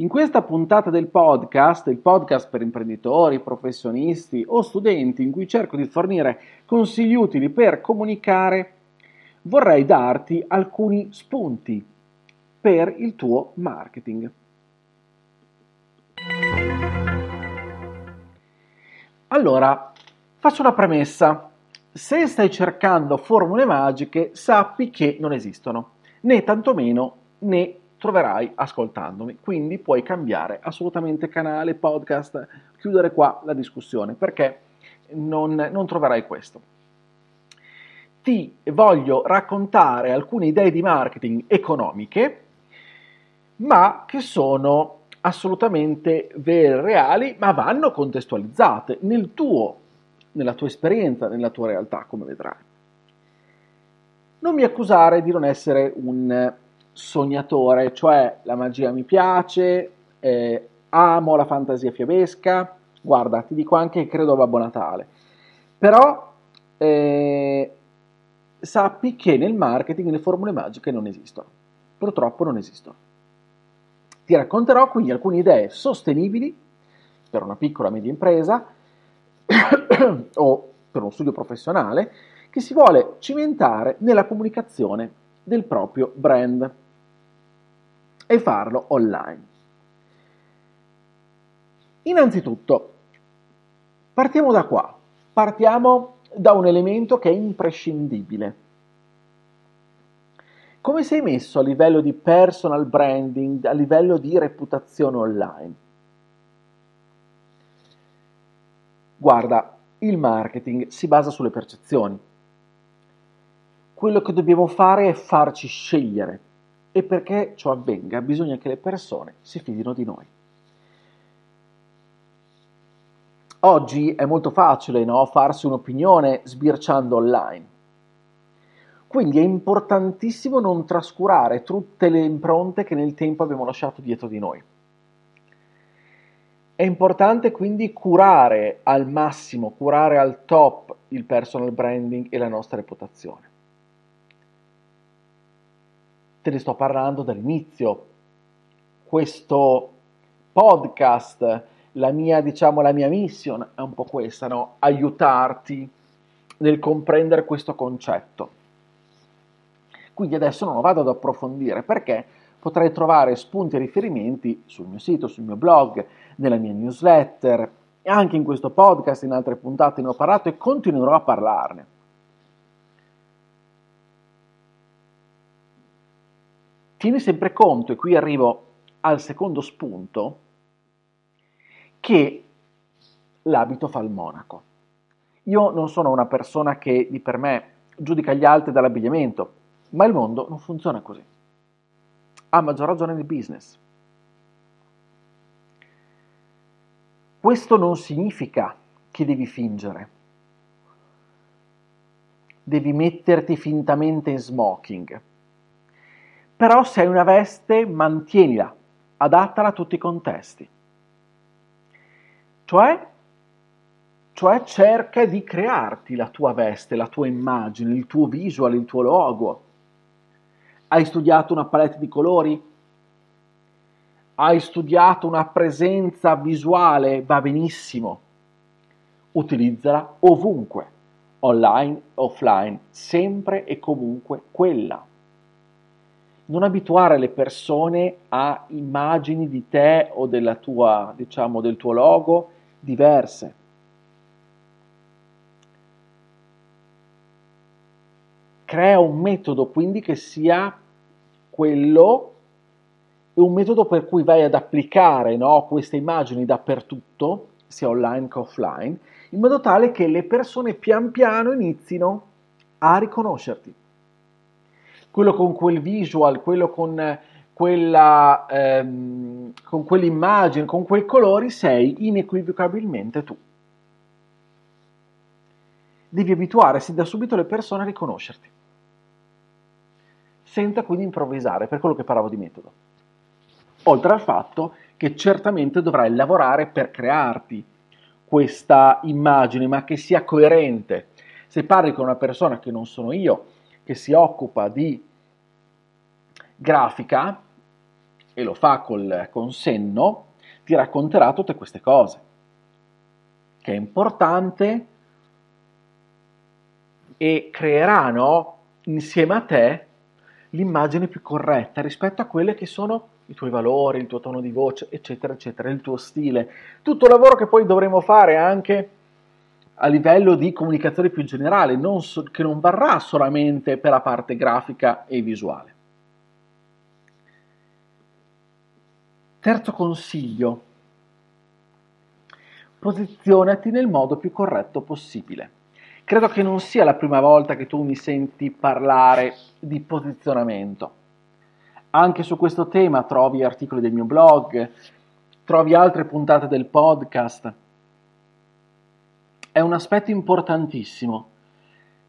In questa puntata del podcast, il podcast per imprenditori, professionisti o studenti in cui cerco di fornire consigli utili per comunicare, vorrei darti alcuni spunti per il tuo marketing. Allora, faccio una premessa. Se stai cercando formule magiche, sappi che non esistono, né tantomeno ne troverai ascoltandomi. Quindi puoi cambiare assolutamente canale, podcast, chiudere qua la discussione perché non, non troverai questo. Ti voglio raccontare alcune idee di marketing economiche, ma che sono assolutamente vere, reali, ma vanno contestualizzate nel tuo, nella tua esperienza, nella tua realtà, come vedrai. Non mi accusare di non essere un sognatore, cioè la magia mi piace, eh, amo la fantasia fiabesca, guarda, ti dico anche che credo a Babbo Natale, però eh, sappi che nel marketing le formule magiche non esistono, purtroppo non esistono. Ti racconterò quindi alcune idee sostenibili per una piccola media impresa o per uno studio professionale che si vuole cimentare nella comunicazione del proprio brand e farlo online. Innanzitutto, partiamo da qua, partiamo da un elemento che è imprescindibile. Come sei messo a livello di personal branding, a livello di reputazione online? Guarda, il marketing si basa sulle percezioni. Quello che dobbiamo fare è farci scegliere e perché ciò avvenga bisogna che le persone si fidino di noi. Oggi è molto facile no? farsi un'opinione sbirciando online. Quindi è importantissimo non trascurare tutte le impronte che nel tempo abbiamo lasciato dietro di noi. È importante quindi curare al massimo, curare al top il personal branding e la nostra reputazione te ne sto parlando dall'inizio. Questo podcast, la mia, diciamo, la mia mission è un po' questa, no? Aiutarti nel comprendere questo concetto. Quindi adesso non lo vado ad approfondire perché potrai trovare spunti e riferimenti sul mio sito, sul mio blog, nella mia newsletter, anche in questo podcast, in altre puntate ne ho parlato e continuerò a parlarne. Tieni sempre conto, e qui arrivo al secondo spunto, che l'abito fa il monaco. Io non sono una persona che di per me giudica gli altri dall'abbigliamento, ma il mondo non funziona così. Ha maggior ragione nel business. Questo non significa che devi fingere. Devi metterti fintamente in smoking però se hai una veste, mantienila, adattala a tutti i contesti. Cioè, cioè cerca di crearti la tua veste, la tua immagine, il tuo visual, il tuo logo. Hai studiato una palette di colori? Hai studiato una presenza visuale? Va benissimo. Utilizzala ovunque, online, offline, sempre e comunque quella non abituare le persone a immagini di te o della tua, diciamo, del tuo logo diverse. Crea un metodo quindi che sia quello, un metodo per cui vai ad applicare no, queste immagini dappertutto, sia online che offline, in modo tale che le persone pian piano inizino a riconoscerti quello con quel visual, quello con quella, ehm, con quell'immagine, con quei colori, sei inequivocabilmente tu. Devi abituare sin da subito le persone a riconoscerti, senza quindi improvvisare, per quello che parlavo di metodo. Oltre al fatto che certamente dovrai lavorare per crearti questa immagine, ma che sia coerente. Se parli con una persona che non sono io, che si occupa di grafica, e lo fa col consenno, ti racconterà tutte queste cose, che è importante e creerà no, insieme a te l'immagine più corretta rispetto a quelle che sono i tuoi valori, il tuo tono di voce, eccetera, eccetera, il tuo stile. Tutto il lavoro che poi dovremo fare anche a livello di comunicazione più generale, non so, che non varrà solamente per la parte grafica e visuale. Terzo consiglio, posizionati nel modo più corretto possibile. Credo che non sia la prima volta che tu mi senti parlare di posizionamento. Anche su questo tema trovi articoli del mio blog, trovi altre puntate del podcast. È un aspetto importantissimo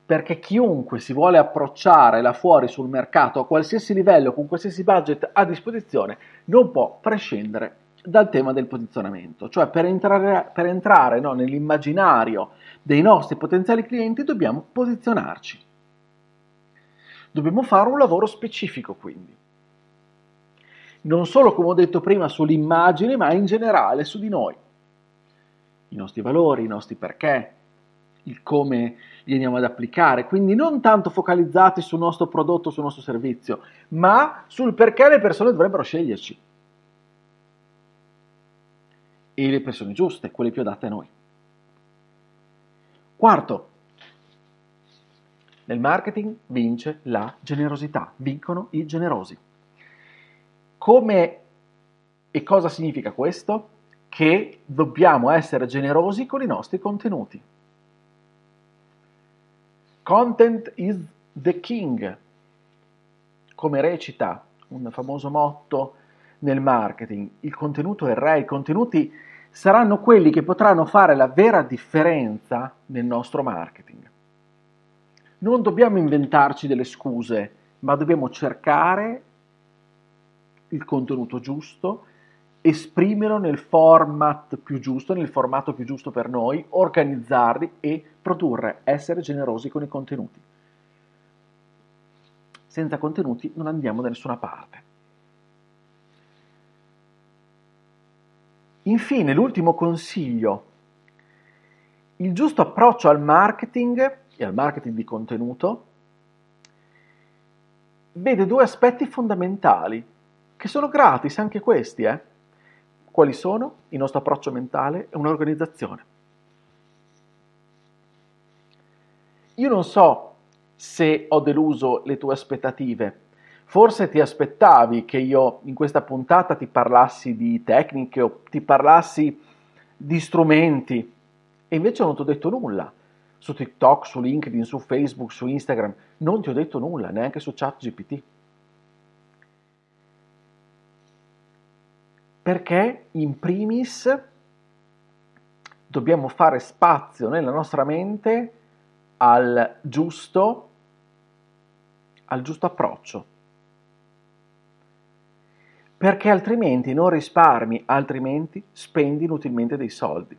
perché chiunque si vuole approcciare là fuori sul mercato a qualsiasi livello, con qualsiasi budget a disposizione, non può prescindere dal tema del posizionamento. Cioè per entrare, per entrare no, nell'immaginario dei nostri potenziali clienti dobbiamo posizionarci. Dobbiamo fare un lavoro specifico quindi. Non solo, come ho detto prima, sull'immagine, ma in generale su di noi. I nostri valori, i nostri perché, il come li andiamo ad applicare, quindi non tanto focalizzati sul nostro prodotto, sul nostro servizio, ma sul perché le persone dovrebbero sceglierci. E le persone giuste, quelle più adatte a noi. Quarto, nel marketing vince la generosità, vincono i generosi. Come e cosa significa questo? Che dobbiamo essere generosi con i nostri contenuti. Content is the king, come recita un famoso motto nel marketing. Il contenuto è il re, i contenuti saranno quelli che potranno fare la vera differenza nel nostro marketing. Non dobbiamo inventarci delle scuse, ma dobbiamo cercare il contenuto giusto esprimerlo nel format più giusto, nel formato più giusto per noi, organizzarli e produrre, essere generosi con i contenuti. Senza contenuti non andiamo da nessuna parte. Infine, l'ultimo consiglio. Il giusto approccio al marketing e al marketing di contenuto vede due aspetti fondamentali, che sono gratis anche questi, eh? Quali sono? Il nostro approccio mentale e un'organizzazione. Io non so se ho deluso le tue aspettative. Forse ti aspettavi che io in questa puntata ti parlassi di tecniche o ti parlassi di strumenti e invece non ti ho detto nulla. Su TikTok, su LinkedIn, su Facebook, su Instagram, non ti ho detto nulla, neanche su ChatGPT. Perché in primis dobbiamo fare spazio nella nostra mente al giusto, al giusto approccio. Perché altrimenti non risparmi, altrimenti spendi inutilmente dei soldi.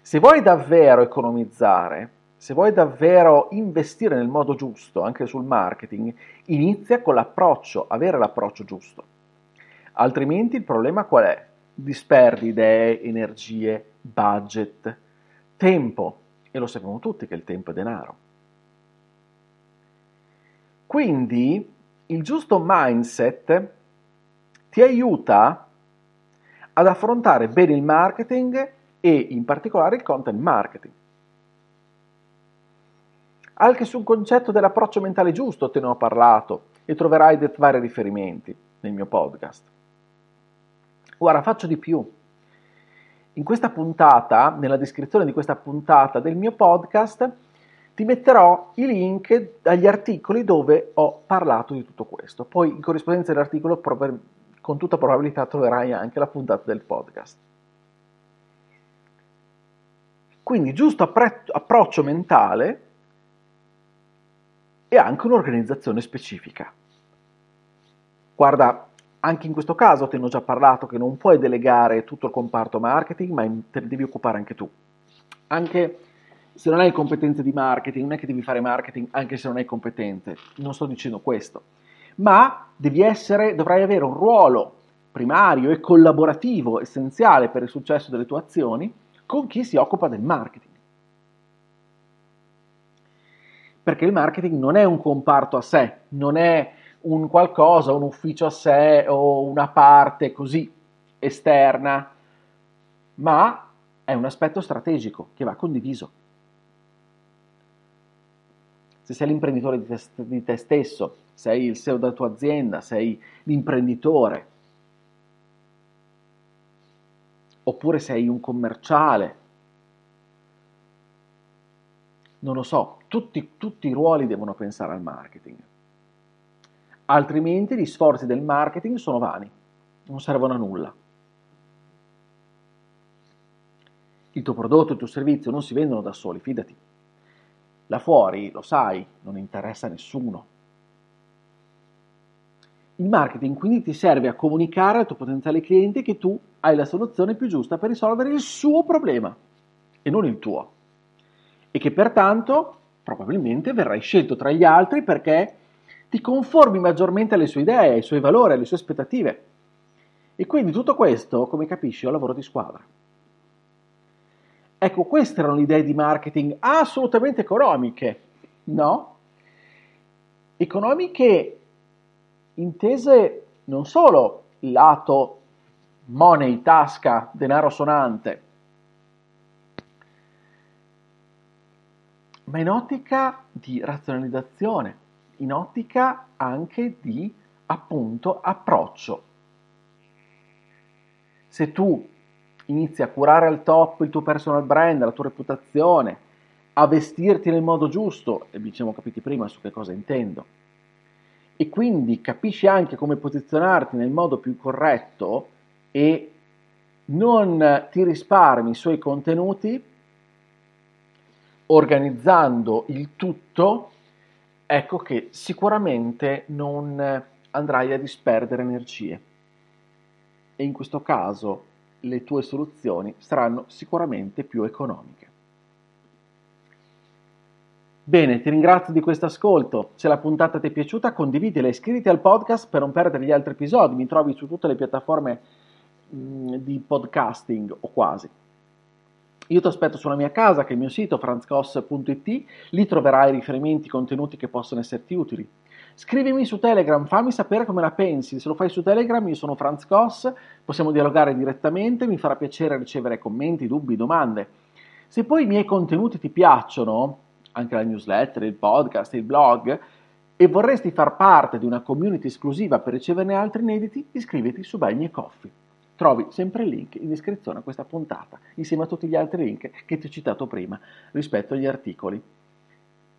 Se vuoi davvero economizzare, se vuoi davvero investire nel modo giusto, anche sul marketing, inizia con l'approccio, avere l'approccio giusto. Altrimenti il problema qual è? Disperdi idee, energie, budget, tempo. E lo sappiamo tutti che il tempo è denaro. Quindi il giusto mindset ti aiuta ad affrontare bene il marketing e in particolare il content marketing. Anche sul concetto dell'approccio mentale giusto te ne ho parlato e troverai vari riferimenti nel mio podcast. Guarda, faccio di più. In questa puntata, nella descrizione di questa puntata del mio podcast, ti metterò i link agli articoli dove ho parlato di tutto questo. Poi in corrispondenza dell'articolo con tutta probabilità troverai anche la puntata del podcast. Quindi giusto appre- approccio mentale e anche un'organizzazione specifica. Guarda, anche in questo caso te ne ho già parlato che non puoi delegare tutto il comparto marketing, ma te ne devi occupare anche tu. Anche se non hai competenze di marketing, non è che devi fare marketing anche se non hai competenze, non sto dicendo questo, ma essere, dovrai avere un ruolo primario e collaborativo essenziale per il successo delle tue azioni con chi si occupa del marketing. Perché il marketing non è un comparto a sé, non è un qualcosa, un ufficio a sé o una parte così esterna, ma è un aspetto strategico che va condiviso. Se sei l'imprenditore di te, di te stesso, sei il CEO della tua azienda, sei l'imprenditore, oppure sei un commerciale, non lo so, tutti, tutti i ruoli devono pensare al marketing altrimenti gli sforzi del marketing sono vani, non servono a nulla. Il tuo prodotto, il tuo servizio non si vendono da soli, fidati. Là fuori, lo sai, non interessa a nessuno. Il marketing quindi ti serve a comunicare al tuo potenziale cliente che tu hai la soluzione più giusta per risolvere il suo problema e non il tuo. E che pertanto probabilmente verrai scelto tra gli altri perché ti conformi maggiormente alle sue idee, ai suoi valori, alle sue aspettative. E quindi tutto questo, come capisci, è un lavoro di squadra. Ecco, queste erano idee di marketing assolutamente economiche, no? Economiche intese non solo lato money, tasca, denaro sonante, ma in ottica di razionalizzazione, in ottica anche di appunto approccio. Se tu inizi a curare al top il tuo personal brand, la tua reputazione, a vestirti nel modo giusto, e vi siamo capiti prima su che cosa intendo, e quindi capisci anche come posizionarti nel modo più corretto e non ti risparmi i suoi contenuti, organizzando il tutto ecco che sicuramente non andrai a disperdere energie e in questo caso le tue soluzioni saranno sicuramente più economiche. Bene, ti ringrazio di questo ascolto. Se la puntata ti è piaciuta, condividila e iscriviti al podcast per non perdere gli altri episodi. Mi trovi su tutte le piattaforme mh, di podcasting o quasi. Io ti aspetto sulla mia casa, che è il mio sito franzcos.it, lì troverai riferimenti, contenuti che possono esserti utili. Scrivimi su Telegram, fammi sapere come la pensi. Se lo fai su Telegram, io sono Franz Koss, possiamo dialogare direttamente, mi farà piacere ricevere commenti, dubbi, domande. Se poi i miei contenuti ti piacciono, anche la newsletter, il podcast, il blog, e vorresti far parte di una community esclusiva per riceverne altri inediti, iscriviti su Buy Me Coffee. Trovi sempre il link in descrizione a questa puntata, insieme a tutti gli altri link che ti ho citato prima rispetto agli articoli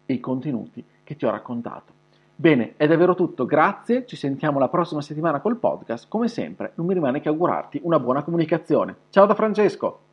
e i contenuti che ti ho raccontato. Bene, è davvero tutto, grazie, ci sentiamo la prossima settimana col podcast, come sempre non mi rimane che augurarti una buona comunicazione. Ciao da Francesco!